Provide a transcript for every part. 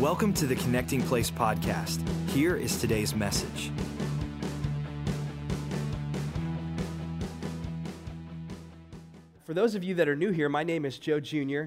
Welcome to the Connecting Place podcast. Here is today's message. For those of you that are new here, my name is Joe Jr.,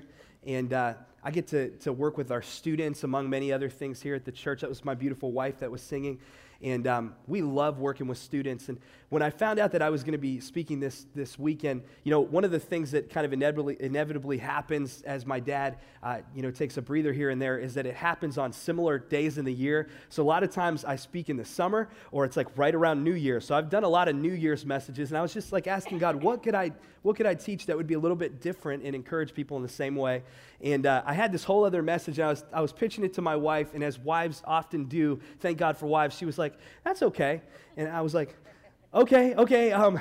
and uh, I get to, to work with our students, among many other things here at the church. That was my beautiful wife that was singing. And um, we love working with students. And when I found out that I was going to be speaking this, this weekend, you know, one of the things that kind of inevitably, inevitably happens as my dad, uh, you know, takes a breather here and there is that it happens on similar days in the year. So a lot of times I speak in the summer or it's like right around New Year. So I've done a lot of New Year's messages. And I was just like asking God, what could I, what could I teach that would be a little bit different and encourage people in the same way? And uh, I had this whole other message. I was, I was pitching it to my wife. And as wives often do, thank God for wives, she was like, that's okay. And I was like, okay, okay. Um,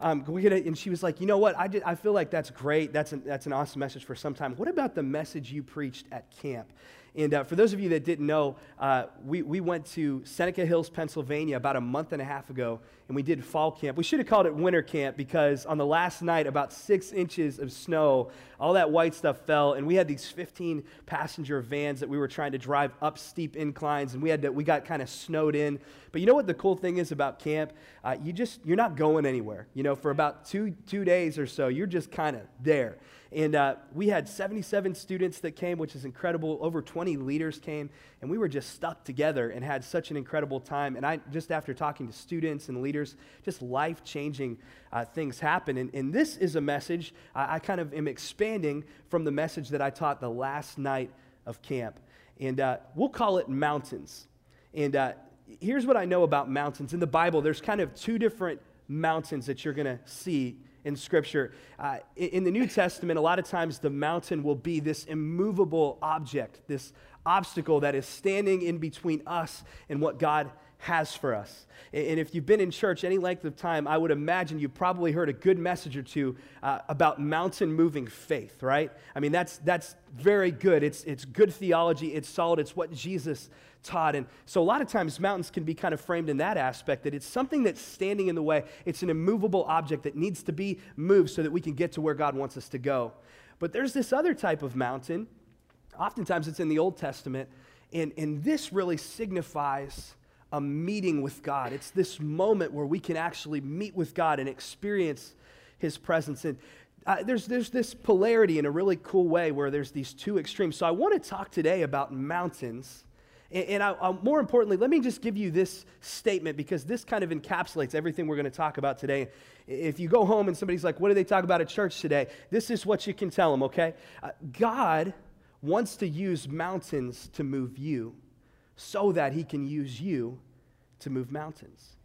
um, we gonna, and she was like, you know what? I, did, I feel like that's great. That's an, that's an awesome message for some time. What about the message you preached at camp? And uh, for those of you that didn't know, uh, we, we went to Seneca Hills, Pennsylvania about a month and a half ago, and we did fall camp. We should have called it winter camp because on the last night, about six inches of snow, all that white stuff fell, and we had these 15 passenger vans that we were trying to drive up steep inclines, and we, had to, we got kind of snowed in. But you know what the cool thing is about camp? Uh, you just, you're not going anywhere. You know, for about two, two days or so, you're just kind of there. And uh, we had 77 students that came, which is incredible. Over 20 leaders came, and we were just stuck together and had such an incredible time. And I, just after talking to students and leaders, just life changing uh, things happen. And, and, this is a message I, I, kind of am expanding from the message that I taught the last night of camp. And uh, we'll call it mountains. And uh, here's what I know about mountains. In the Bible, there's kind of two different mountains that you're going to see in Scripture. Uh, in the New Testament, a lot of times the mountain will be this immovable object, this obstacle that is standing in between us and what God has for us. And if you've been in church any length of time, I would imagine you've probably heard a good message or two uh, about mountain moving faith, right? I mean, that's, that's very good. It's, it's good theology, it's solid, it's what Jesus taught. And so a lot of times mountains can be kind of framed in that aspect that it's something that's standing in the way. It's an immovable object that needs to be moved so that we can get to where God wants us to go. But there's this other type of mountain. Oftentimes it's in the Old Testament. And, and this really signifies a meeting with God. It's this moment where we can actually meet with God and experience His presence. And uh, there's, there's this polarity in a really cool way where there's these two extremes. So I want to talk today about mountains and, and I, I, more importantly, let me just give you this statement because this kind of encapsulates everything we're going to talk about today. If you go home and somebody's like, What do they talk about at church today? This is what you can tell them, okay? Uh, God wants to use mountains to move you so that he can use you to move mountains.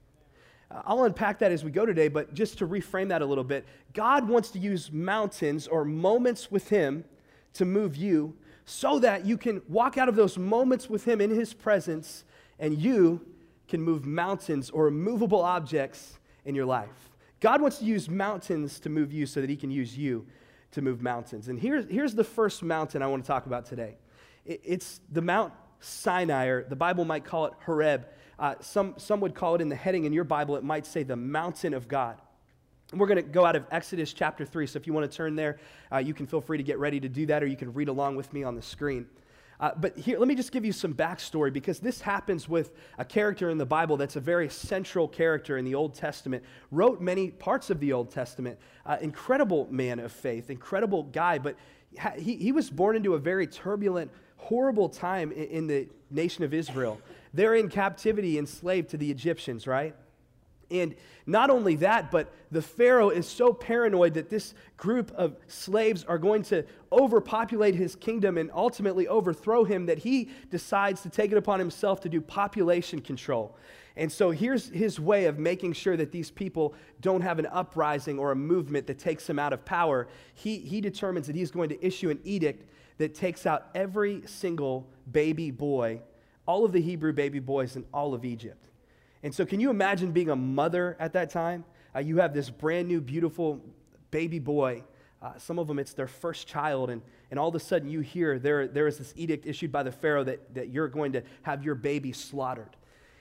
Uh, I'll unpack that as we go today, but just to reframe that a little bit, God wants to use mountains or moments with him to move you so that you can walk out of those moments with Him in His presence and you can move mountains or immovable objects in your life. God wants to use mountains to move you so that He can use you to move mountains. And here's, here's the first mountain I want to talk about today it's the Mount Sinai, or the Bible might call it Horeb. Uh, some, some would call it in the heading in your Bible, it might say the mountain of God. We're going to go out of Exodus chapter 3. So if you want to turn there, uh, you can feel free to get ready to do that, or you can read along with me on the screen. Uh, but here, let me just give you some backstory because this happens with a character in the Bible that's a very central character in the Old Testament, wrote many parts of the Old Testament. Uh, incredible man of faith, incredible guy, but he, he was born into a very turbulent, horrible time in, in the nation of Israel. They're in captivity, enslaved to the Egyptians, right? And not only that, but the Pharaoh is so paranoid that this group of slaves are going to overpopulate his kingdom and ultimately overthrow him that he decides to take it upon himself to do population control. And so here's his way of making sure that these people don't have an uprising or a movement that takes him out of power. He, he determines that he's going to issue an edict that takes out every single baby boy, all of the Hebrew baby boys in all of Egypt. And so, can you imagine being a mother at that time? Uh, you have this brand new, beautiful baby boy. Uh, some of them, it's their first child, and, and all of a sudden you hear there, there is this edict issued by the Pharaoh that, that you're going to have your baby slaughtered.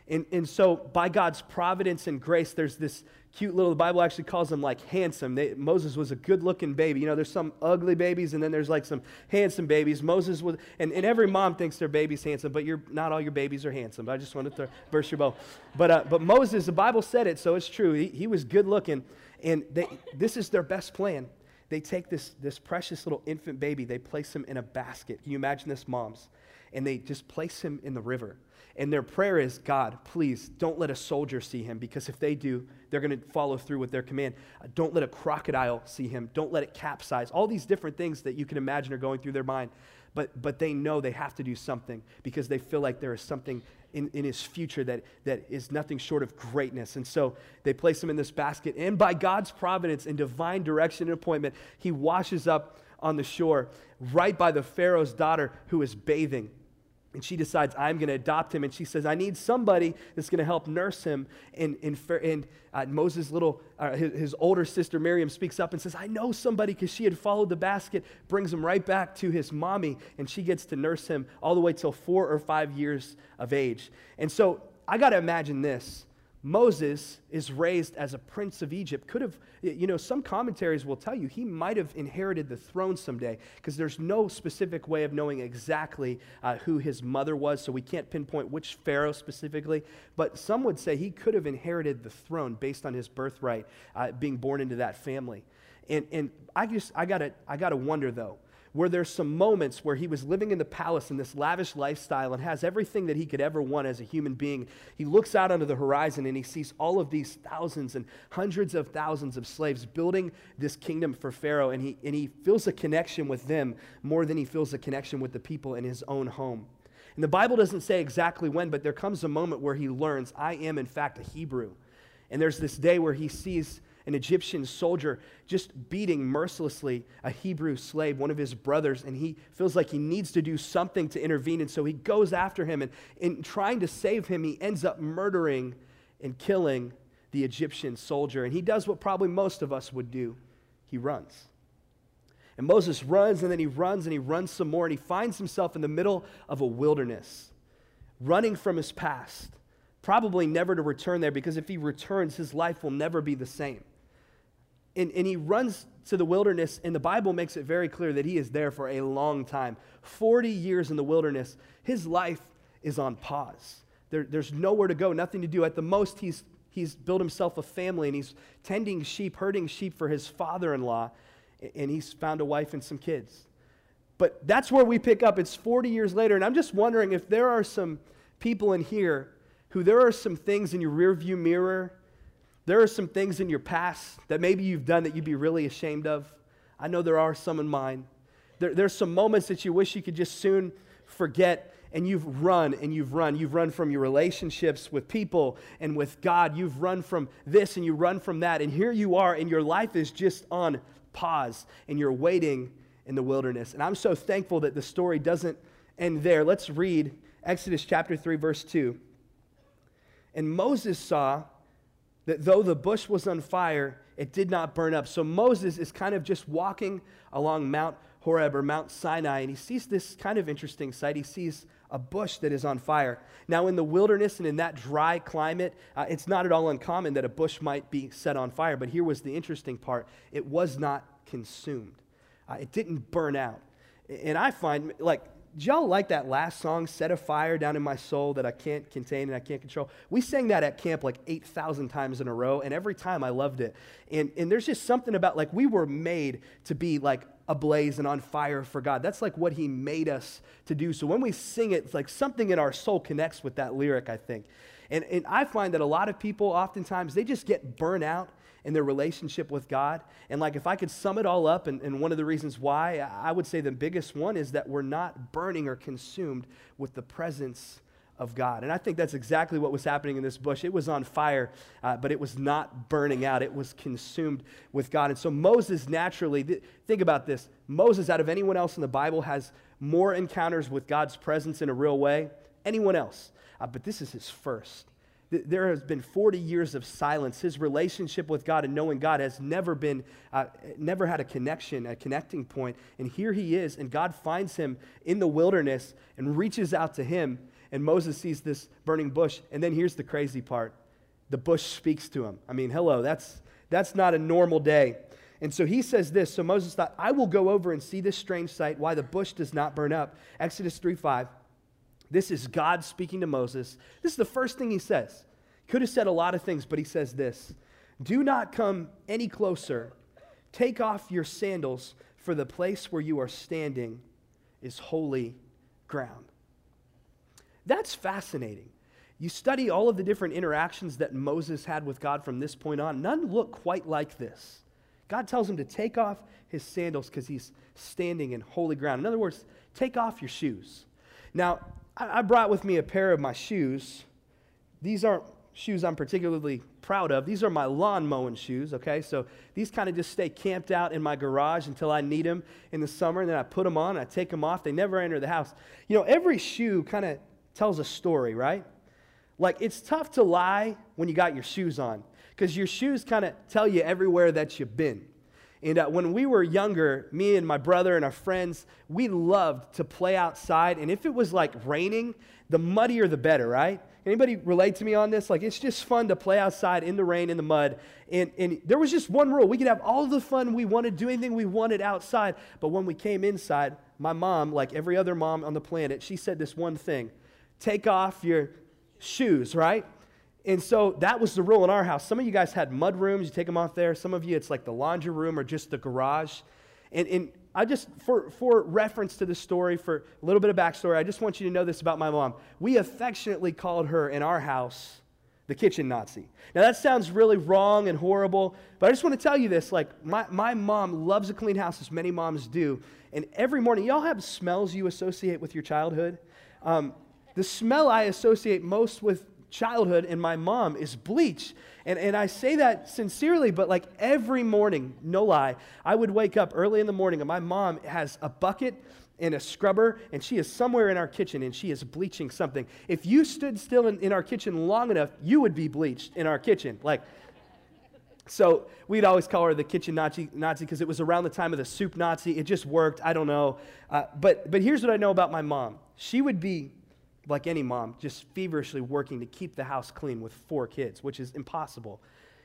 And, and so, by God's providence and grace, there's this cute little, the Bible actually calls them like handsome. They, Moses was a good looking baby. You know, there's some ugly babies, and then there's like some handsome babies. Moses was, and, and every mom thinks their baby's handsome, but you're, not all your babies are handsome. But I just wanted to burst your bow. But, uh, but Moses, the Bible said it, so it's true. He, he was good looking, and they, this is their best plan. They take this, this precious little infant baby, they place him in a basket. Can you imagine this, moms? And they just place him in the river. And their prayer is, God, please don't let a soldier see him because if they do, they're going to follow through with their command. Uh, don't let a crocodile see him. Don't let it capsize. All these different things that you can imagine are going through their mind. But, but they know they have to do something because they feel like there is something in, in his future that, that is nothing short of greatness. And so they place him in this basket. And by God's providence and divine direction and appointment, he washes up on the shore right by the Pharaoh's daughter who is bathing. And she decides, I'm going to adopt him. And she says, I need somebody that's going to help nurse him. And, and, and uh, Moses' little, uh, his, his, older sister Miriam speaks up and says, I know somebody because she had followed the basket, brings him right back to his mommy. And she gets to nurse him all the way till four or five years of age. And so I got to imagine this Moses is raised as a prince of Egypt. Could have, you know, some commentaries will tell you he might have inherited the throne someday because there's no specific way of knowing exactly uh, who his mother was, so we can't pinpoint which Pharaoh specifically. But some would say he could have inherited the throne based on his birthright, uh, being born into that family. And, and I just, I gotta, I gotta wonder though where there's some moments where he was living in the palace in this lavish lifestyle and has everything that he could ever want as a human being. He looks out onto the horizon and he sees all of these thousands and hundreds of thousands of slaves building this kingdom for Pharaoh, and he, and he feels a connection with them more than he feels a connection with the people in his own home. And the Bible doesn't say exactly when, but there comes a moment where he learns, I am, in fact, a Hebrew. And there's this day where he sees an Egyptian soldier just beating mercilessly a Hebrew slave, one of his brothers, and he feels like he needs to do something to intervene. And so he goes after him, and in trying to save him, he ends up murdering and killing the Egyptian soldier. And he does what probably most of us would do he runs. And Moses runs, and then he runs, and he runs some more, and he finds himself in the middle of a wilderness, running from his past probably never to return there because if he returns, his life will never be the same and, and he runs to the wilderness, and the Bible makes it very clear that he is there for a long time 40 years in the wilderness. His life is on pause. There, there's nowhere to go, nothing to do. At the most, he's, he's built himself a family, and he's tending sheep, herding sheep for his father in law, and he's found a wife and some kids. But that's where we pick up. It's 40 years later, and I'm just wondering if there are some people in here who there are some things in your rearview mirror there are some things in your past that maybe you've done that you'd be really ashamed of. I know there are some in mine. There, there's some moments that you wish you could just soon forget, and you've run and you've run. You've run from your relationships with people and with God. You've run from this and you run from that. And here you are, and your life is just on pause, and you're waiting in the wilderness. And I'm so thankful that the story doesn't end there. Let's read Exodus chapter 3, verse 2. And Moses saw that though the bush was on fire, it did not burn up. So Moses is kind of just walking along Mount Horeb or Mount Sinai, and he sees this kind of interesting sight. He sees a bush that is on fire. Now, in the wilderness and in that dry climate, uh, it's not at all uncommon that a bush might be set on fire. But here was the interesting part it was not consumed, uh, it didn't burn out. And I find, like, did y'all like that last song, Set a Fire Down in My Soul That I Can't Contain and I Can't Control? We sang that at camp like 8,000 times in a row, and every time I loved it. And, and there's just something about, like, we were made to be like ablaze and on fire for God. That's like what He made us to do. So when we sing it, it's like something in our soul connects with that lyric, I think. And, and I find that a lot of people, oftentimes, they just get burnt out in their relationship with God. And like if I could sum it all up, and, and one of the reasons why, I would say the biggest one is that we're not burning or consumed with the presence of God. And I think that's exactly what was happening in this bush. It was on fire, uh, but it was not burning out. It was consumed with God. And so Moses naturally, th- think about this Moses, out of anyone else in the Bible, has more encounters with God's presence in a real way. Anyone else. Uh, but this is his first there has been 40 years of silence. His relationship with God and knowing God has never been, uh, never had a connection, a connecting point. And here he is, and God finds him in the wilderness and reaches out to him. and Moses sees this burning bush. And then here's the crazy part the bush speaks to him. I mean, hello, that's, that's not a normal day. And so he says this. So Moses thought, I will go over and see this strange sight, why the bush does not burn up. Exodus 3 5. This is God speaking to Moses. This is the first thing he says. Could have said a lot of things, but he says this Do not come any closer. Take off your sandals, for the place where you are standing is holy ground. That's fascinating. You study all of the different interactions that Moses had with God from this point on, none look quite like this. God tells him to take off his sandals because he's standing in holy ground. In other words, take off your shoes. Now, I brought with me a pair of my shoes. These aren't shoes I'm particularly proud of. These are my lawn mowing shoes, okay? So these kind of just stay camped out in my garage until I need them in the summer, and then I put them on, I take them off. They never enter the house. You know, every shoe kind of tells a story, right? Like, it's tough to lie when you got your shoes on because your shoes kind of tell you everywhere that you've been. And uh, when we were younger, me and my brother and our friends, we loved to play outside. And if it was like raining, the muddier the better, right? Anybody relate to me on this? Like, it's just fun to play outside in the rain, in the mud. And, and there was just one rule. We could have all the fun we wanted, do anything we wanted outside. But when we came inside, my mom, like every other mom on the planet, she said this one thing take off your shoes, right? And so that was the rule in our house. Some of you guys had mud rooms, you take them off there. Some of you, it's like the laundry room or just the garage. And, and I just, for, for reference to the story, for a little bit of backstory, I just want you to know this about my mom. We affectionately called her in our house the kitchen Nazi. Now, that sounds really wrong and horrible, but I just want to tell you this. Like, my, my mom loves a clean house, as many moms do. And every morning, y'all have smells you associate with your childhood? Um, the smell I associate most with childhood and my mom is bleach. And, and I say that sincerely, but like every morning, no lie, I would wake up early in the morning and my mom has a bucket and a scrubber, and she is somewhere in our kitchen and she is bleaching something. If you stood still in, in our kitchen long enough, you would be bleached in our kitchen. Like, so we'd always call her the kitchen Nazi because it was around the time of the soup Nazi. It just worked. I don't know. Uh, but, but here's what I know about my mom she would be like any mom, just feverishly working to keep the house clean with four kids, which is impossible.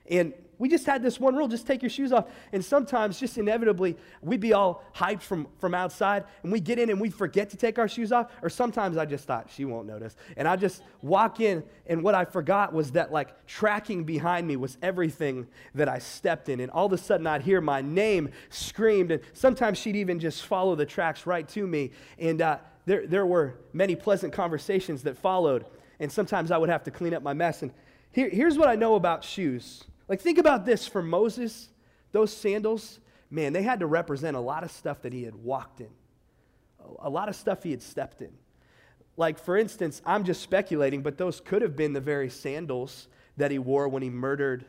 And we just had this one rule just take your shoes off. And sometimes, just inevitably, we'd be all hyped from, from outside, and we get in and we forget to take our shoes off. Or sometimes I just thought, she won't notice. And I just walk in, and what I forgot was that, like, tracking behind me was everything that I stepped in. And all of a sudden, I'd hear my name screamed. And sometimes she'd even just follow the tracks right to me. And, uh, there, there were many pleasant conversations that followed, and sometimes I would have to clean up my mess. And here, here's what I know about shoes. Like, think about this for Moses, those sandals, man, they had to represent a lot of stuff that he had walked in, a lot of stuff he had stepped in. Like, for instance, I'm just speculating, but those could have been the very sandals that he wore when he murdered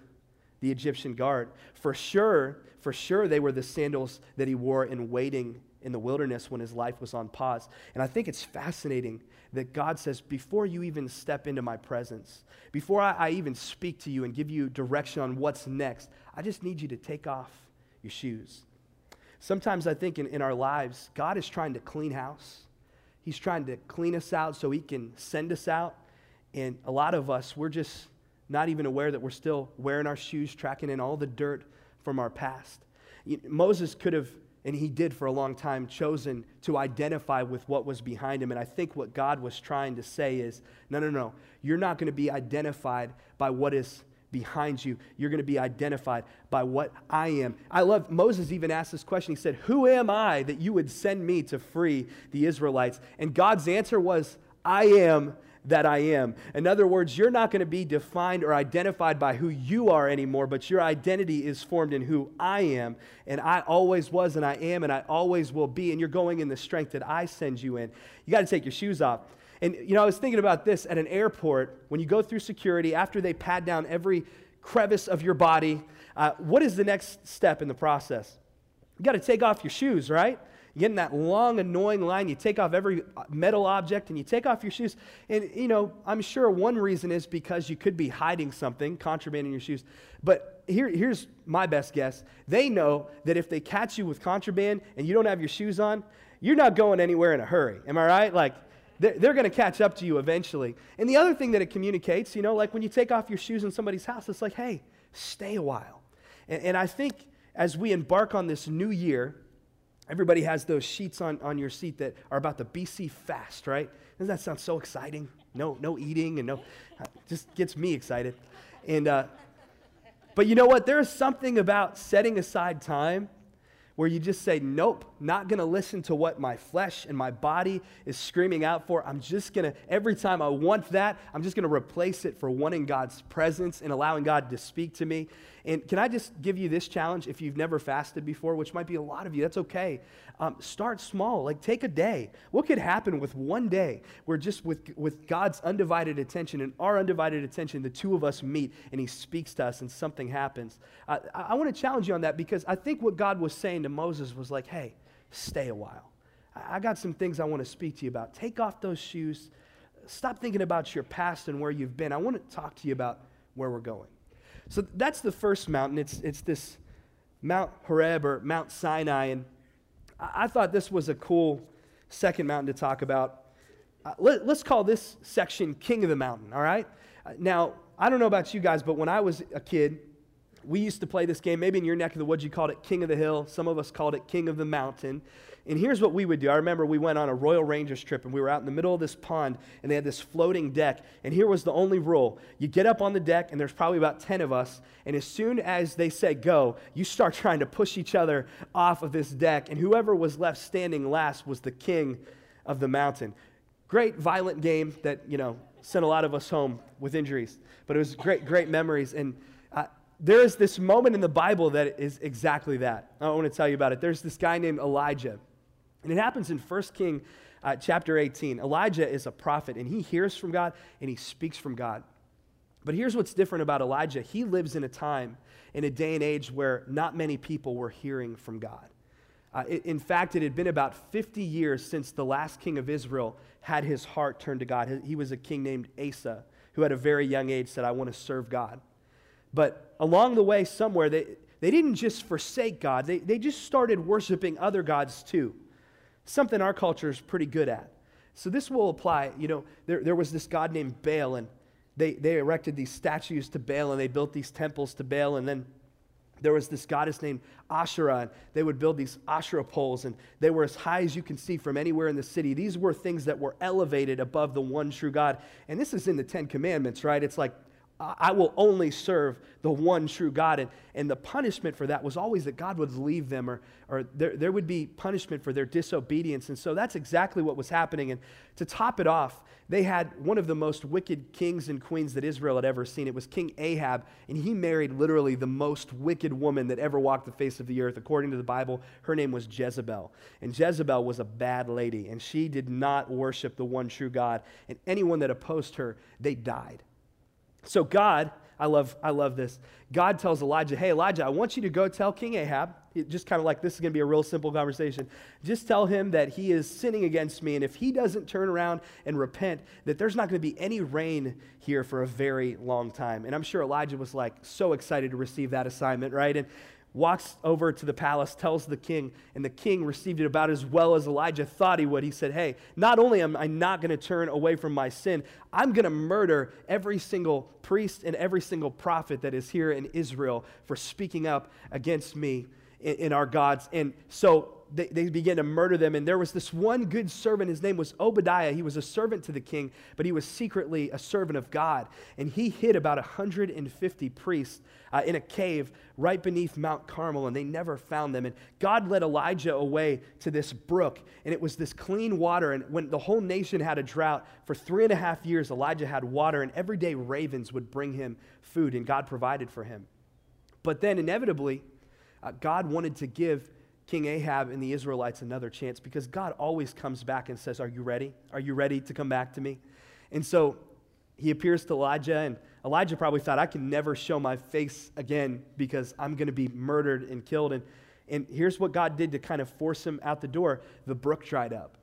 the Egyptian guard. For sure, for sure, they were the sandals that he wore in waiting in the wilderness when his life was on pause. And I think it's fascinating that God says, before you even step into my presence, before I, I, even speak to you and give you direction on what's next, I just need you to take off your shoes. Sometimes I think in, in our lives, God is trying to clean house. He's trying to clean us out so he can send us out. And a lot of us, we're just not even aware that we're still wearing our shoes, tracking in all the dirt from our past. Moses could have and he did for a long time, chosen to identify with what was behind him. And I think what God was trying to say is no, no, no. You're not going to be identified by what is behind you. You're going to be identified by what I am. I love, Moses even asked this question. He said, Who am I that you would send me to free the Israelites? And God's answer was, I am that I am. In other words, you're not going to be defined or identified by who you are anymore, but your identity is formed in who I am. And I always was, and I am, and I always will be. And you're going in the strength that I send you in. You got to take your shoes off. And, you know, I was thinking about this at an airport. When you go through security, after they pad down every crevice of your body, uh, what is the next step in the process? You got to take off your shoes, right? You get in that long, annoying line. You take off every metal object and you take off your shoes. And, you know, I'm sure one reason is because you could be hiding something, contraband in your shoes. But here, here's my best guess they know that if they catch you with contraband and you don't have your shoes on, you're not going anywhere in a hurry. Am I right? Like, they're, they're going to catch up to you eventually. And the other thing that it communicates, you know, like when you take off your shoes in somebody's house, it's like, hey, stay a while. And, and I think as we embark on this new year, everybody has those sheets on, on your seat that are about the BC fast, right? Doesn't that sound so exciting? No, no eating and no, just gets me excited. And, uh, but you know what? There's something about setting aside time where you just say, Nope, not gonna listen to what my flesh and my body is screaming out for. I'm just gonna, every time I want that, I'm just gonna replace it for wanting God's presence and allowing God to speak to me. And can I just give you this challenge? If you've never fasted before, which might be a lot of you, that's okay. Um, start small. Like take a day. What could happen with one day where just with, with God's undivided attention and our undivided attention, the two of us meet and He speaks to us and something happens? I, I want to challenge you on that because I think what God was saying to Moses was like, hey, stay a while. I, I got some things I want to speak to you about. Take off those shoes. Stop thinking about your past and where you've been. I want to talk to you about where we're going. So that's the first mountain. It's, it's this Mount Horeb or Mount Sinai. And I, thought this was a cool second mountain to talk about. Uh, let, us call this section King of the Mountain, all right? Uh, now, I don't know about you guys, but when I was a kid, we used to play this game. Maybe in your neck of the woods, you called it King of the Hill. Some of us called it King of the Mountain. And here's what we would do. I remember we went on a Royal Rangers trip and we were out in the middle of this pond and they had this floating deck. And here was the only rule you get up on the deck, and there's probably about 10 of us. And as soon as they say go, you start trying to push each other off of this deck. And whoever was left standing last was the king of the mountain. Great violent game that, you know, sent a lot of us home with injuries. But it was great, great memories. And there is this moment in the Bible that is exactly that. I want to tell you about it. There's this guy named Elijah. And it happens in 1 King uh, chapter 18. Elijah is a prophet, and he hears from God and he speaks from God. But here's what's different about Elijah he lives in a time, in a day and age where not many people were hearing from God. Uh, it, in fact, it had been about 50 years since the last king of Israel had his heart turned to God. He was a king named Asa, who at a very young age said, I want to serve God. But along the way, somewhere, they, they didn't just forsake God, they, they just started worshiping other gods too something our culture is pretty good at. So this will apply. You know, there, there was this god named Baal, and they, they erected these statues to Baal, and they built these temples to Baal, and then there was this goddess named Asherah, and they would build these Asherah poles, and they were as high as you can see from anywhere in the city. These were things that were elevated above the one true God. And this is in the Ten Commandments, right? It's like I will only serve the one true God. And, and the punishment for that was always that God would leave them or, or there, there would be punishment for their disobedience. And so that's exactly what was happening. And to top it off, they had one of the most wicked kings and queens that Israel had ever seen. It was King Ahab, and he married literally the most wicked woman that ever walked the face of the earth. According to the Bible, her name was Jezebel. And Jezebel was a bad lady, and she did not worship the one true God. And anyone that opposed her, they died. So God, I love, I love this. God tells Elijah, hey, Elijah, I want you to go tell King Ahab, just kind of like this is going to be a real simple conversation. Just tell him that he is sinning against me, and if he doesn't turn around and repent, that there's not going to be any rain here for a very long time. And I'm sure Elijah was like so excited to receive that assignment, right? And walks over to the palace, tells the king, and the king received it about as well as Elijah thought he would. He said, Hey, not only am I not going to turn away from my sin, I'm going to murder every single priest and every single prophet that is here in Israel for speaking up against me in, in our gods. And so they, they began to murder them. And there was this one good servant. His name was Obadiah. He was a servant to the king, but he was secretly a servant of God. And he hid about 150 priests uh, in a cave right beneath Mount Carmel, and they never found them. And God led Elijah away to this brook, and it was this clean water. And when the whole nation had a drought, for three and a half years, Elijah had water, and every day ravens would bring him food, and God provided for him. But then, inevitably, uh, God wanted to give King Ahab and the Israelites another chance because God always comes back and says, Are you ready? Are you ready to come back to me? And so he appears to Elijah, and Elijah probably thought, I can never show my face again because I'm going to be murdered and killed. And, and here's what God did to kind of force him out the door the brook dried up.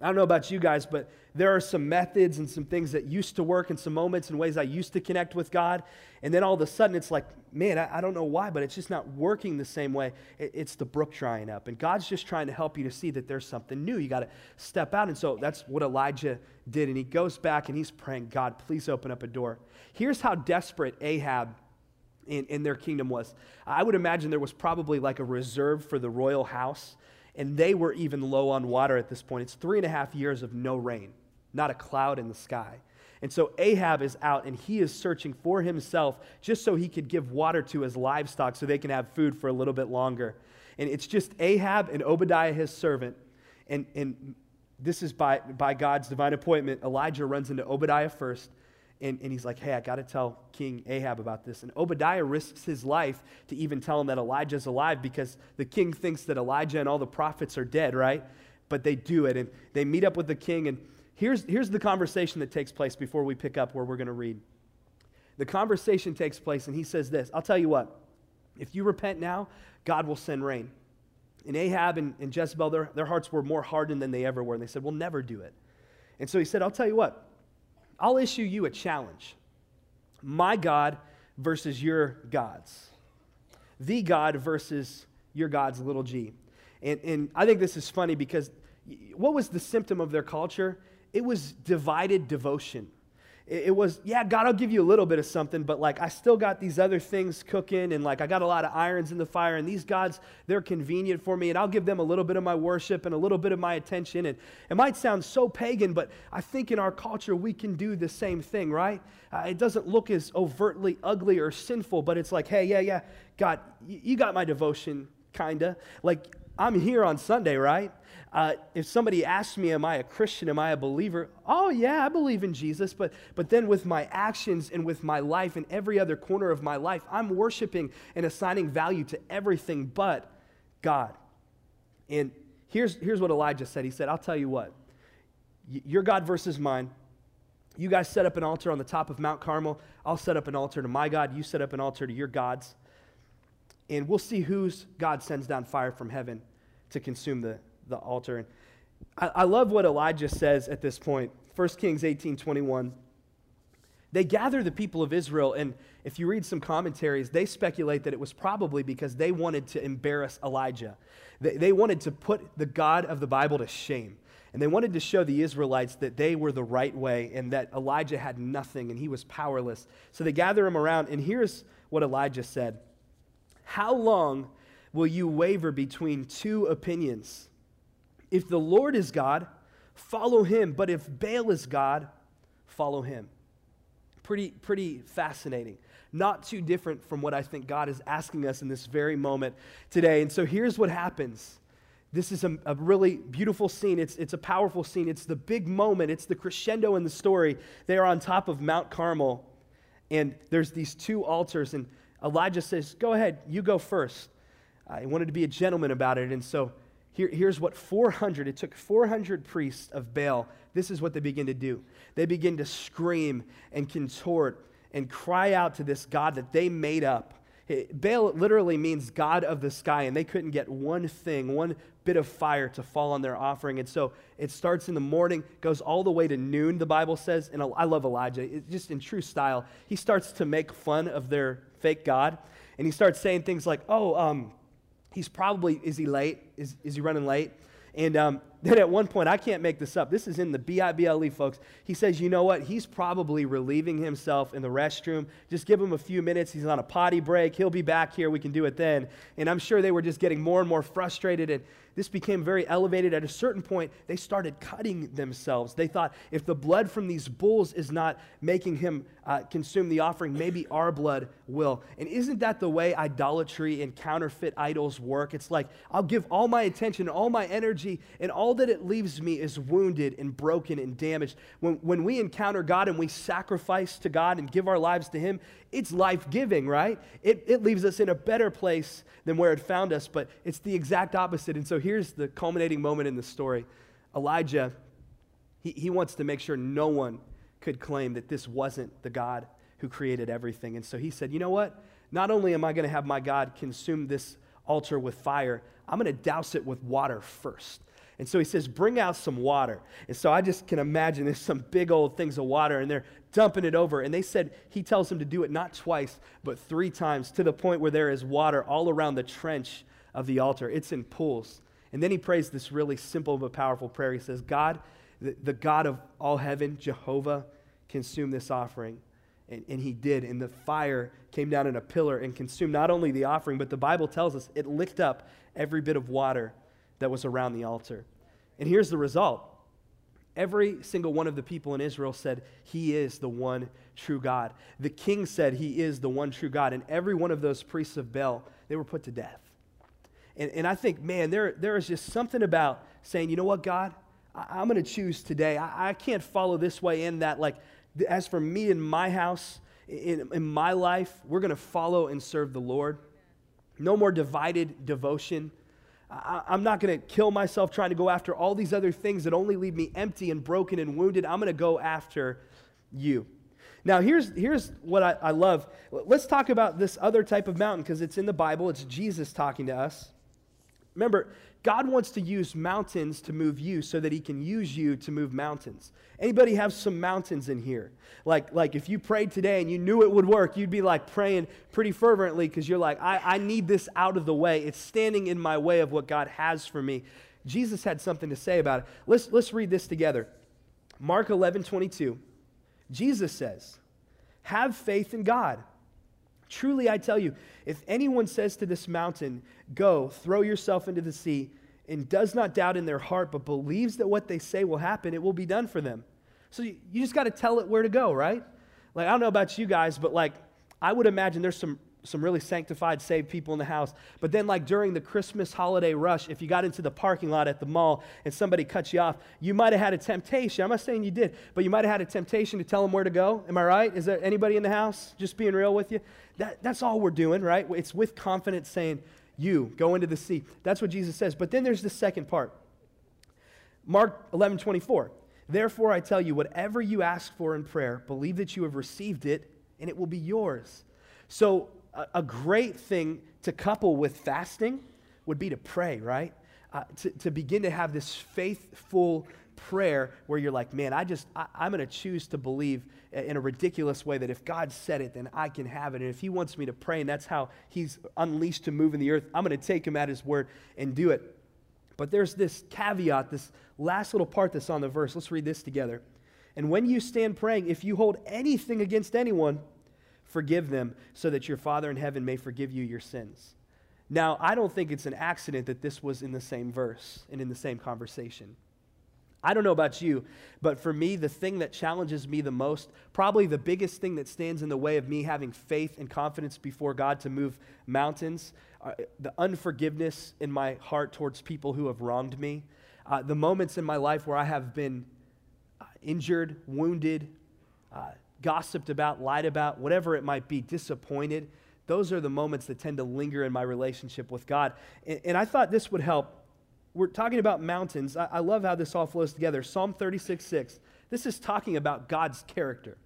I don't know about you guys, but there are some methods and some things that used to work and some moments and ways I used to connect with God. And then all of a sudden it's like, man, I, I don't know why, but it's just not working the same way. It, it's the brook drying up. And God's just trying to help you to see that there's something new. You got to step out. And so that's what Elijah did. And he goes back and he's praying, God, please open up a door. Here's how desperate Ahab in, in their kingdom was. I would imagine there was probably like a reserve for the royal house and they were even low on water at this point. It's three and a half years of no rain, not a cloud in the sky. And so Ahab is out and he is searching for himself just so he could give water to his livestock so they can have food for a little bit longer. And it's just Ahab and Obadiah, his servant. And, and this is by, by God's divine appointment. Elijah runs into Obadiah first and, and he's like, hey, I got to tell King Ahab about this. And Obadiah risks his life to even tell him that Elijah's alive because the king thinks that Elijah and all the prophets are dead, right? But they do it. And they meet up with the king. And here's, here's the conversation that takes place before we pick up where we're going to read. The conversation takes place, and he says this I'll tell you what, if you repent now, God will send rain. And Ahab and, and Jezebel, their, their hearts were more hardened than they ever were. And they said, We'll never do it. And so he said, I'll tell you what, I'll issue you a challenge my God versus your gods, the God versus your God's little g. And, and I think this is funny because what was the symptom of their culture? It was divided devotion. It was, yeah, God, I'll give you a little bit of something, but like I still got these other things cooking, and like I got a lot of irons in the fire, and these gods, they're convenient for me, and I'll give them a little bit of my worship and a little bit of my attention. And it might sound so pagan, but I think in our culture we can do the same thing, right? Uh, it doesn't look as overtly ugly or sinful, but it's like, hey, yeah, yeah, God, you got my devotion, kinda. Like I'm here on Sunday, right? Uh, if somebody asks me, Am I a Christian? Am I a believer? Oh, yeah, I believe in Jesus. But, but then with my actions and with my life and every other corner of my life, I'm worshiping and assigning value to everything but God. And here's, here's what Elijah said He said, I'll tell you what, your God versus mine. You guys set up an altar on the top of Mount Carmel. I'll set up an altar to my God. You set up an altar to your gods. And we'll see whose God sends down fire from heaven to consume the, the altar. And I, I love what Elijah says at this point. 1 Kings 18 21. They gather the people of Israel, and if you read some commentaries, they speculate that it was probably because they wanted to embarrass Elijah. They, they wanted to put the God of the Bible to shame. And they wanted to show the Israelites that they were the right way and that Elijah had nothing and he was powerless. So they gather him around, and here's what Elijah said How long will you waver between two opinions? If the Lord is God, follow him, but if Baal is God, follow him. Pretty, pretty fascinating. Not too different from what I think God is asking us in this very moment today. And so here's what happens. This is a, a, really beautiful scene. It's, it's a powerful scene. It's the big moment. It's the crescendo in the story. They are on top of Mount Carmel, and there's these two altars. And Elijah says, Go ahead, you go first. Uh, I wanted to be a gentleman about it. And so here, here's what 400, it took 400 priests of Baal. This is what they begin to do. They begin to scream and contort and cry out to this God that they made up. Baal literally means God of the sky, and they couldn't get one thing, one bit of fire to fall on their offering. And so it starts in the morning, goes all the way to noon, the Bible says. And I love Elijah. Just in true style. He starts to make fun of their fake God, and he starts saying things like, Oh, um, he's probably, is he late? Is, is he running late? And um, then at one point, I can't make this up. This is in the BIBLE, folks. He says, you know what? He's probably relieving himself in the restroom. Just give him a few minutes. He's on a potty break. He'll be back here. We can do it then. And I'm sure they were just getting more and more frustrated. And this became very elevated. At a certain point, they started cutting themselves. They thought, if the blood from these bulls is not making him uh, consume the offering, maybe our blood will. And isn't that the way idolatry and counterfeit idols work? It's like, I'll give all my attention, all my energy, and all that it leaves me is wounded and broken and damaged. When, when we encounter God and we sacrifice to God and give our lives to Him, it's life giving, right? It, it leaves us in a better place than where it found us, but it's the exact opposite. And so here's the culminating moment in the story Elijah, he, he wants to make sure no one could claim that this wasn't the God who created everything. And so he said, You know what? Not only am I going to have my God consume this altar with fire, I'm going to douse it with water first. And so he says, Bring out some water. And so I just can imagine there's some big old things of water, and they're dumping it over. And they said he tells them to do it not twice, but three times to the point where there is water all around the trench of the altar. It's in pools. And then he prays this really simple but powerful prayer. He says, God, the, the God of all heaven, Jehovah, consume this offering. And, and, he did. And the fire came down in a pillar and consumed not only the offering, but the Bible tells us it licked up every bit of water that was around the altar. And here's the result every single one of the people in Israel said, He is the one true God. The king said, He is the one true God. And every one of those priests of Baal, they were put to death. And, and I think, man, there, there is just something about saying, you know what, God, I, am going to choose today. I, I can't follow this way and that. Like, as for me and my house, in, in my life, we're going to follow and serve the Lord. No more divided devotion. I, am not going to kill myself trying to go after all these other things that only leave me empty and broken and wounded. I'm going to go after you. Now, here's, here's what I, I love. Let's talk about this other type of mountain because it's in the Bible. It's Jesus talking to us. Remember, God wants to use mountains to move you so that he can use you to move mountains. Anybody have some mountains in here? Like, like if you prayed today and you knew it would work, you'd be like praying pretty fervently because you're like, I, I need this out of the way. It's standing in my way of what God has for me. Jesus had something to say about it. Let's, let's read this together. Mark 11, 22. Jesus says, Have faith in God. Truly, I tell you, if anyone says to this mountain, Go, throw yourself into the sea, and does not doubt in their heart, but believes that what they say will happen, it will be done for them. So you, just got to tell it where to go, right? Like, I don't know about you guys, but like, I would imagine there's some some really sanctified, saved people in the house. But then, like during the Christmas holiday rush, if you got into the parking lot at the mall and somebody cut you off, you might have had a temptation. I'm not saying you did, but you might have had a temptation to tell them where to go. Am I right? Is there anybody in the house just being real with you? That, that's all we're doing, right? It's with confidence saying, You go into the sea. That's what Jesus says. But then there's the second part Mark 11 24. Therefore, I tell you, whatever you ask for in prayer, believe that you have received it and it will be yours. So, a, great thing to couple with fasting would be to pray, right? Uh, to, to begin to have this faithful prayer where you're like, man, I just, I, am going to choose to believe in a ridiculous way that if God said it, then I can have it. And if He wants me to pray, and that's how He's unleashed to move in the earth, I'm going to take Him at His word and do it. But there's this caveat, this last little part that's on the verse. Let's read this together. And when you stand praying, if you hold anything against anyone, forgive them so that your Father in heaven may forgive you your sins. Now, I don't think it's an accident that this was in the same verse and in the same conversation. I don't know about you, but for me, the thing that challenges me the most, probably the biggest thing that stands in the way of me having faith and confidence before God to move mountains, uh, the unforgiveness in my heart towards people who have wronged me, uh, the moments in my life where I have been uh, injured, wounded, uh, gossiped about, lied about, whatever it might be, disappointed. Those are the moments that tend to linger in my relationship with God. And, and I thought this would help. We're talking about mountains. I, I love how this all flows together. Psalm 36 6. This is talking about God's character.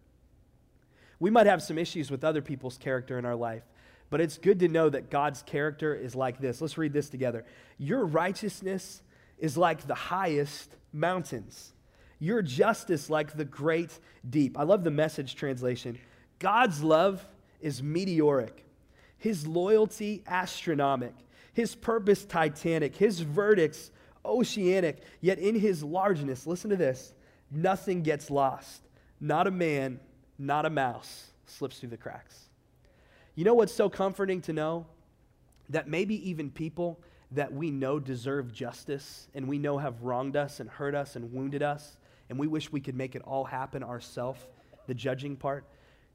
We might have some issues with other people's character in our life, but it's good to know that God's character is like this. Let's read this together. Your righteousness is like the highest mountains your justice like the great deep. I love the message translation. God's love is meteoric, his loyalty astronomic, his purpose titanic, his verdicts oceanic. Yet in his largeness, listen to this nothing gets lost. Not a man, not a mouse slips through the cracks. You know what's so comforting to know? That maybe even people that we know deserve justice and we know have wronged us and hurt us and wounded us, and we wish we could make it all happen ourselves, the judging part,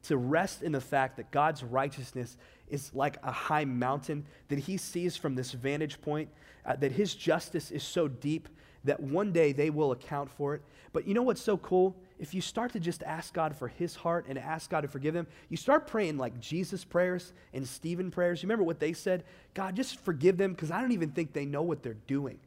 to rest in the fact that God's righteousness is like a high mountain that he sees from this vantage point, uh, that his justice is so deep that one day they will account for it. But you know what's so cool? If you start to just ask God for his heart and ask God to forgive them, you start praying like Jesus prayers and Stephen prayers. You remember what they said? God, just forgive them because I don't even think they know what they're doing.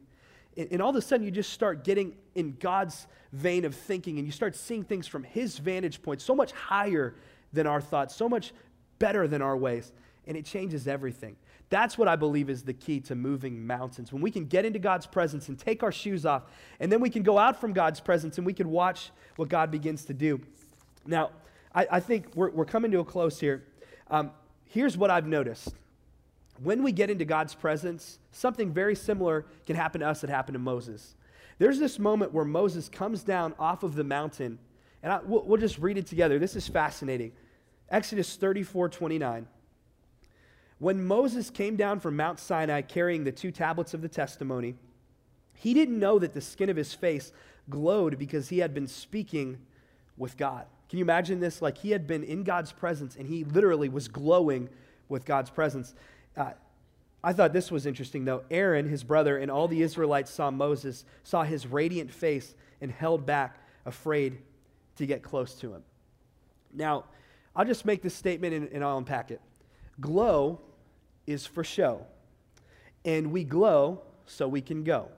And, all of a sudden, you just start getting in God's vein of thinking and you start seeing things from His vantage point so much higher than our thoughts, so much better than our ways. and it changes everything. That's what I believe is the key to moving mountains. When we can get into God's presence and take our shoes off, and then we can go out from God's presence and we can watch what God begins to do. Now, I, I think we're, we're, coming to a close here. Um, here's what I've noticed. When we get into God's presence, something very similar can happen to us that happened to Moses. There's this moment where Moses comes down off of the mountain, and I, we'll, we'll just read it together. This is fascinating. Exodus 34 29. When Moses came down from Mount Sinai carrying the two tablets of the testimony, he didn't know that the skin of his face glowed because he had been speaking with God. Can you imagine this? Like he had been in God's presence and he literally was glowing with God's presence. Uh, I thought this was interesting though. Aaron, his brother, and all the Israelites saw Moses, saw his radiant face, and held back, afraid to get close to him. Now, I'll just make this statement and, and I'll unpack it. Glow is for show. And we glow so we can go.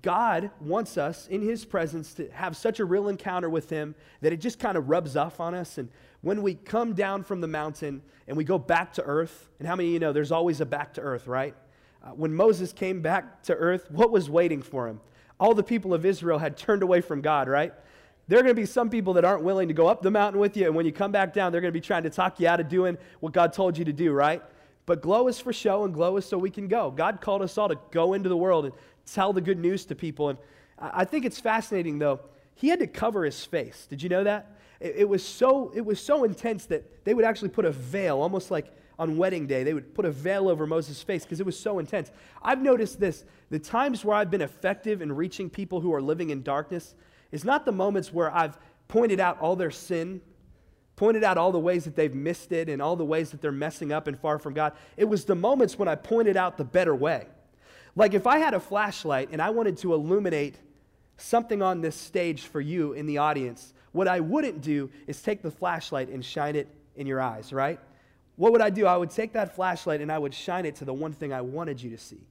God wants us in His presence to have such a real encounter with Him that it just kind of rubs off on us. And when we come down from the mountain and we go back to earth, and how many of you know there's always a back to earth, right? Uh, when Moses came back to earth, what was waiting for him? All the people of Israel had turned away from God, right? There are going to be some people that aren't willing to go up the mountain with you, and when you come back down, they're going to be trying to talk you out of doing what God told you to do, right? But glow is for show, and glow is so we can go. God called us all to go into the world and tell the good news to people. And I think it's fascinating, though. He had to cover his face. Did you know that? It, it was so it was so intense that they would actually put a veil, almost like on wedding day, they would put a veil over Moses' face because it was so intense. I've noticed this: the times where I've been effective in reaching people who are living in darkness is not the moments where I've pointed out all their sin pointed out all the ways that they've missed it and all the ways that they're messing up and far from God. It was the moments when I pointed out the better way. Like if I had a flashlight and I wanted to illuminate something on this stage for you in the audience, what I wouldn't do is take the flashlight and shine it in your eyes, right? What would I do? I would take that flashlight and I would shine it to the one thing I wanted you to see.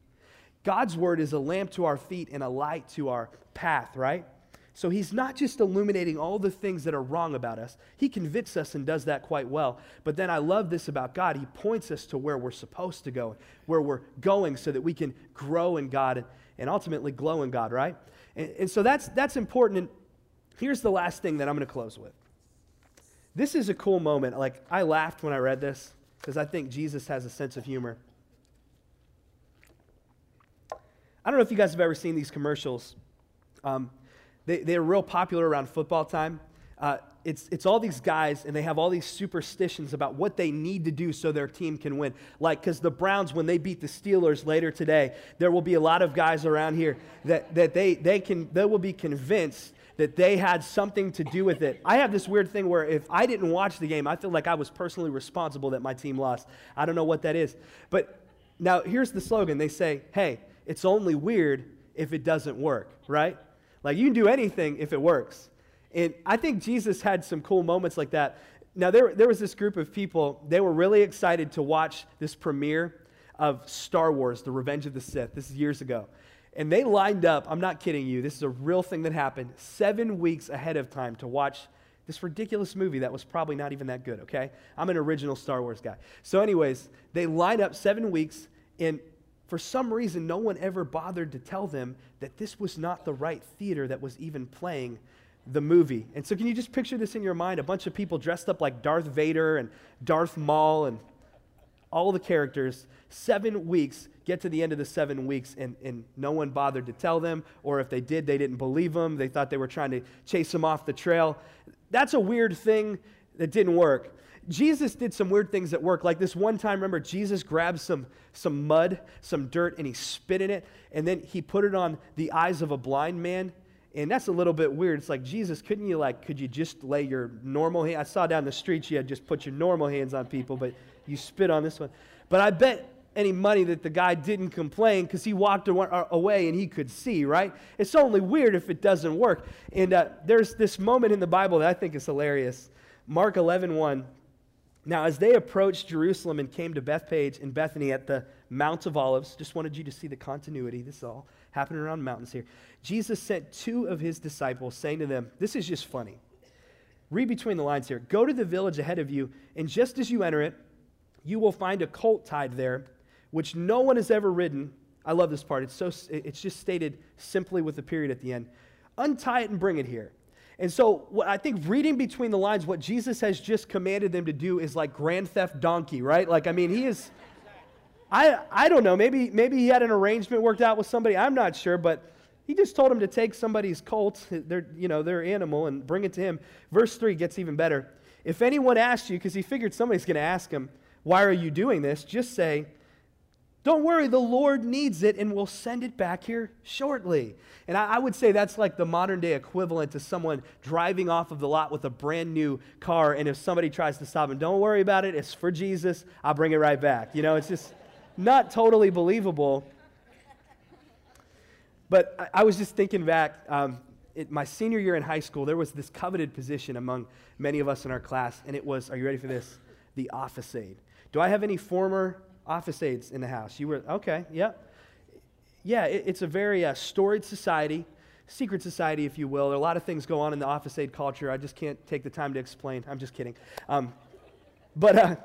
God's word is a lamp to our feet and a light to our path, right? So he's not just illuminating all the things that are wrong about us. He convicts us and does that quite well. But then I love this about God. He points us to where we're supposed to go, where we're going so that we can grow in God and ultimately glow in God, right? And, and so that's, that's important. And here's the last thing that I'm going to close with. This is a cool moment. Like, I laughed when I read this because I think Jesus has a sense of humor. I don't know if you guys have ever seen these commercials. Um, they, they're real popular around football time. Uh, it's, it's all these guys, and they have all these superstitions about what they need to do so their team can win. Like, because the Browns, when they beat the Steelers later today, there will be a lot of guys around here that, that they, they, can, they will be convinced that they had something to do with it. I have this weird thing where if I didn't watch the game, I feel like I was personally responsible that my team lost. I don't know what that is. But now here's the slogan they say, hey, it's only weird if it doesn't work, right? Like you can do anything if it works. And I think Jesus had some cool moments like that. Now, there, there was this group of people, they were really excited to watch this premiere of Star Wars, The Revenge of the Sith. This is years ago. And they lined up, I'm not kidding you, this is a real thing that happened, seven weeks ahead of time to watch this ridiculous movie that was probably not even that good, okay? I'm an original Star Wars guy. So, anyways, they lined up seven weeks, and for some reason, no one ever bothered to tell them that this was not the right theater that was even playing the movie. And so, can you just picture this in your mind? A bunch of people dressed up like Darth Vader and Darth Maul and all the characters. Seven weeks, get to the end of the seven weeks, and, and no one bothered to tell them. Or if they did, they didn't believe them. They thought they were trying to chase them off the trail. That's a weird thing that didn't work. Jesus did some weird things at work. Like this one time, remember, Jesus grabbed some, some mud, some dirt, and he spit in it, and then he put it on the eyes of a blind man. And that's a little bit weird. It's like, Jesus, couldn't you, like, could you just lay your normal hand? I saw down the street you had just put your normal hands on people, but you spit on this one. But I bet any money that the guy didn't complain because he walked away and he could see, right? It's only weird if it doesn't work. And uh, there's this moment in the Bible that I think is hilarious. Mark 11, 1 now, as they approached Jerusalem and came to Bethphage and Bethany at the Mount of Olives, just wanted you to see the continuity. This is all happening around mountains here. Jesus sent two of his disciples, saying to them, This is just funny. Read between the lines here. Go to the village ahead of you, and just as you enter it, you will find a colt tied there, which no one has ever ridden. I love this part. It's, so, it's just stated simply with a period at the end. Untie it and bring it here. And so, what I think reading between the lines, what Jesus has just commanded them to do is like grand theft donkey, right? Like, I mean, he is. I, I don't know. Maybe, maybe he had an arrangement worked out with somebody. I'm not sure, but he just told him to take somebody's colt, their, you know, their animal, and bring it to him. Verse 3 gets even better. If anyone asks you, because he figured somebody's going to ask him, why are you doing this? Just say, don't worry, the Lord needs it and we'll send it back here shortly. And I, I, would say that's like the modern day equivalent to someone driving off of the lot with a brand new car. And if somebody tries to stop him, don't worry about it, it's for Jesus, I'll bring it right back. You know, it's just not totally believable. But I, I was just thinking back, um, it, my senior year in high school, there was this coveted position among many of us in our class, and it was, are you ready for this? The office aide. Do I have any former office aides in the house? You were, okay, yep. Yeah, it, it's a very uh, storied society, secret society, if you will. There are a lot of things go on in the office aide culture. I just can't take the time to explain. I'm just kidding. Um, but uh,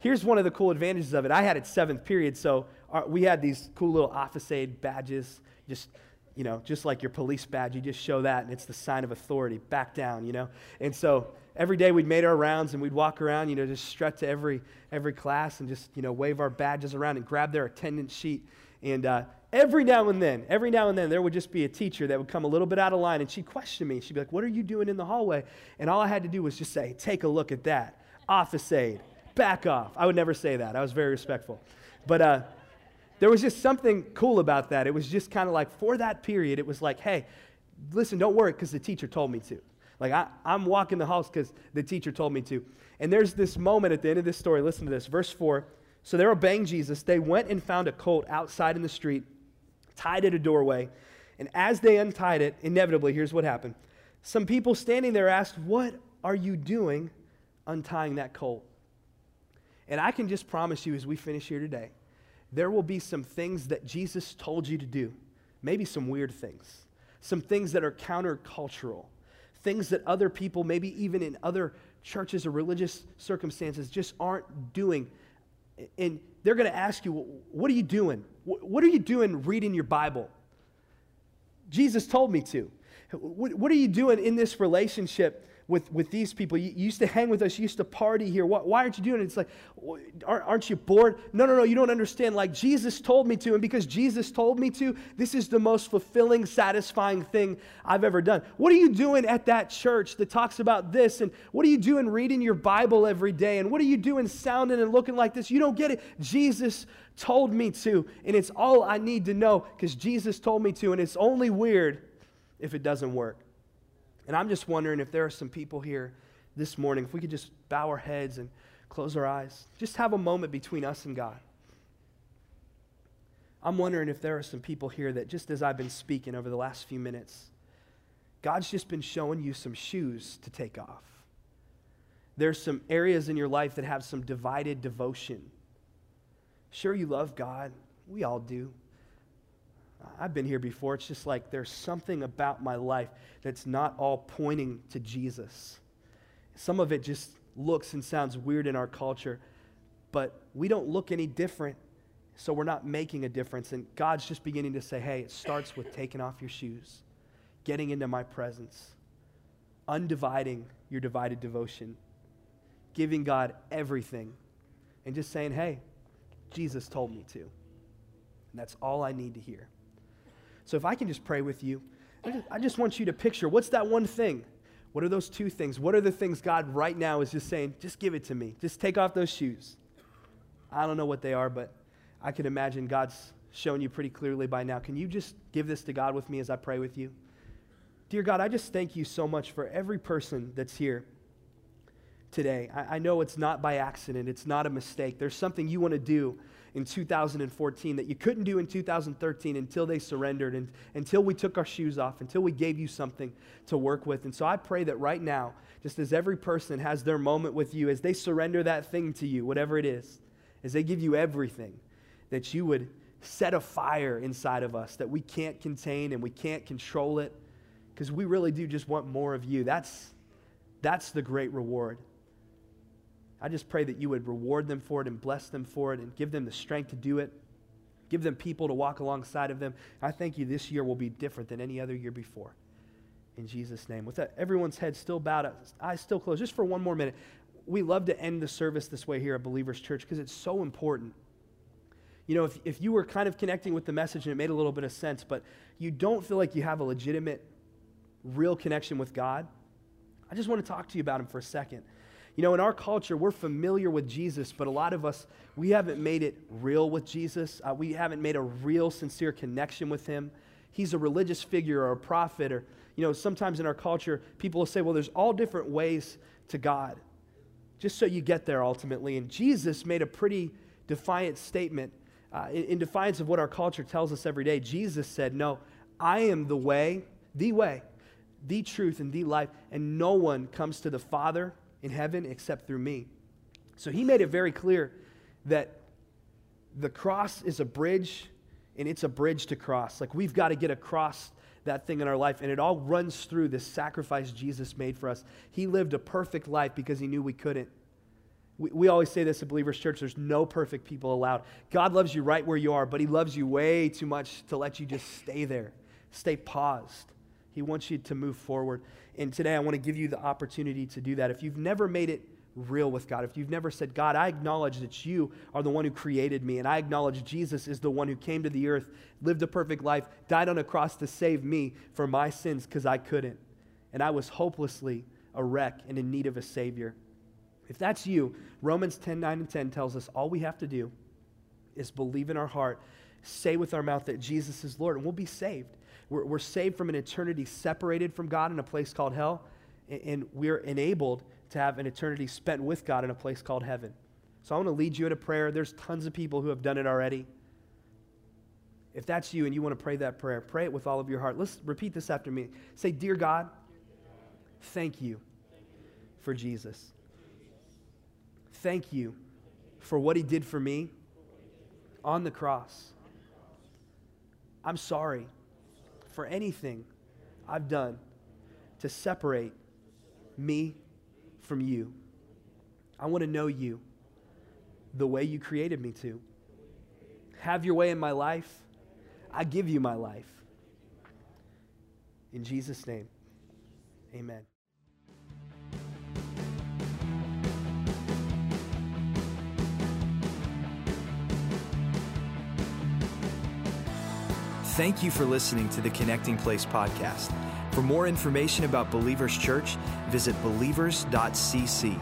here's one of the cool advantages of it. I had it seventh period, so our, we had these cool little office aide badges, just you know, just like your police badge, you just show that and it's the sign of authority. Back down, you know. And so every day we'd made our rounds and we'd walk around, you know, just strut to every every class and just, you know, wave our badges around and grab their attendance sheet. And uh, every now and then, every now and then, there would just be a teacher that would come a little bit out of line and she'd question me. She'd be like, What are you doing in the hallway? And all I had to do was just say, Take a look at that. Office aide, back off. I would never say that. I was very respectful. But uh, there was just something cool about that. It was just kind of like, for that period, it was like, Hey, listen, don't worry because the teacher told me to. Like, I, I'm walking the halls because the teacher told me to. And there's this moment at the end of this story. Listen to this. Verse 4. So they're obeying Jesus. They went and found a colt outside in the street, tied at a doorway. And as they untied it, inevitably, here's what happened. Some people standing there asked, What are you doing untying that colt? And I can just promise you as we finish here today, there will be some things that Jesus told you to do, maybe some weird things, some things that are countercultural things that other people, maybe even in other churches or religious circumstances, just aren't doing. And they're going to ask you, What are you doing? What are you doing reading your Bible? Jesus told me to. What are you doing in this relationship with, with these people. You, you, used to hang with us, you used to party here. Why, why aren't you doing it? It's like, aren't, aren't you bored? No, no, no, you don't understand. Like Jesus told me to, and because Jesus told me to, this is the most fulfilling, satisfying thing I've ever done. What are you doing at that church that talks about this? And what are you doing reading your Bible every day? And what are you doing sounding and looking like this? You don't get it. Jesus told me to, and it's all I need to know because Jesus told me to, and it's only weird if it doesn't work. And I'm just wondering if there are some people here this morning, if we could just bow our heads and close our eyes, just have a moment between us and God. I'm wondering if there are some people here that, just as I've been speaking over the last few minutes, God's just been showing you some shoes to take off. There's some areas in your life that have some divided devotion. Sure, you love God. We all do. I've been here before. It's just like there's something about my life that's not all pointing to Jesus. Some of it just looks and sounds weird in our culture, but we don't look any different, so we're not making a difference. And God's just beginning to say, hey, it starts with taking off your shoes, getting into my presence, undividing your divided devotion, giving God everything, and just saying, hey, Jesus told me to. And that's all I need to hear. So if I can just pray with you, I just, want you to picture what's that one thing? What are those two things? What are the things God right now is just saying, just give it to me. Just take off those shoes. I don't know what they are, but I can imagine God's shown you pretty clearly by now. Can you just give this to God with me as I pray with you? Dear God, I just thank you so much for every person that's here today. I, I know it's not by accident, it's not a mistake. There's something you want to do in 2014 that you couldn't do in 2013 until they surrendered and until we took our shoes off, until we gave you something to work with. And so I pray that right now, just as every person has their moment with you, as they surrender that thing to you, whatever it is, as they give you everything, that you would set a fire inside of us that we can't contain and we can't control it because we really do just want more of you. That's, that's the great reward. I just pray that you would reward them for it and bless them for it and give them the strength to do it. Give them people to walk alongside of them. I thank you this year will be different than any other year before. In Jesus' name. With that, everyone's head still bowed, eyes still closed, just for one more minute. We love to end the service this way here at Believers Church because it's so important. You know, if, if you were kind of connecting with the message and it made a little bit of sense, but you don't feel like you have a legitimate, real connection with God, I just want to talk to you about Him for a second. You know, in our culture, we're familiar with Jesus, but a lot of us, we haven't made it real with Jesus. Uh, we haven't made a real, sincere connection with him. He's a religious figure or a prophet, or, you know, sometimes in our culture, people will say, well, there's all different ways to God, just so you get there ultimately. And Jesus made a pretty defiant statement. Uh, in, in defiance of what our culture tells us every day, Jesus said, No, I am the way, the way, the truth, and the life, and no one comes to the Father in heaven except through me. So he made it very clear that the cross is a bridge and it's a bridge to cross. Like we've got to get across that thing in our life, and it all runs through this sacrifice Jesus made for us. He lived a perfect life because he knew we couldn't. We, we always say this at Believers Church there's no perfect people allowed. God loves you right where you are, but he loves you way too much to let you just stay there, stay paused. He wants you to move forward. And today I want to give you the opportunity to do that. If you've never made it real with God, if you've never said, God, I acknowledge that you are the one who created me, and I acknowledge Jesus is the one who came to the earth, lived a perfect life, died on a cross to save me for my sins because I couldn't. And I was hopelessly a wreck and in need of a Savior. If that's you, Romans 10 9 and 10 tells us all we have to do is believe in our heart, say with our mouth that Jesus is Lord, and we'll be saved. We're, we're saved from an eternity separated from God in a place called hell, and, and we're enabled to have an eternity spent with God in a place called heaven. So I want to lead you in a prayer. There's tons of people who have done it already. If that's you and you want to pray that prayer, pray it with all of your heart. Let's repeat this after me. Say, Dear God, thank you for Jesus. Thank you for what he did for me on the cross. I'm sorry for anything I've done to separate me from you. I want to know you the way you created me to. Have your way in my life. I give you my life. In Jesus' name, amen. Thank you for listening to the Connecting Place podcast. For more information about Believers Church, visit believers.cc.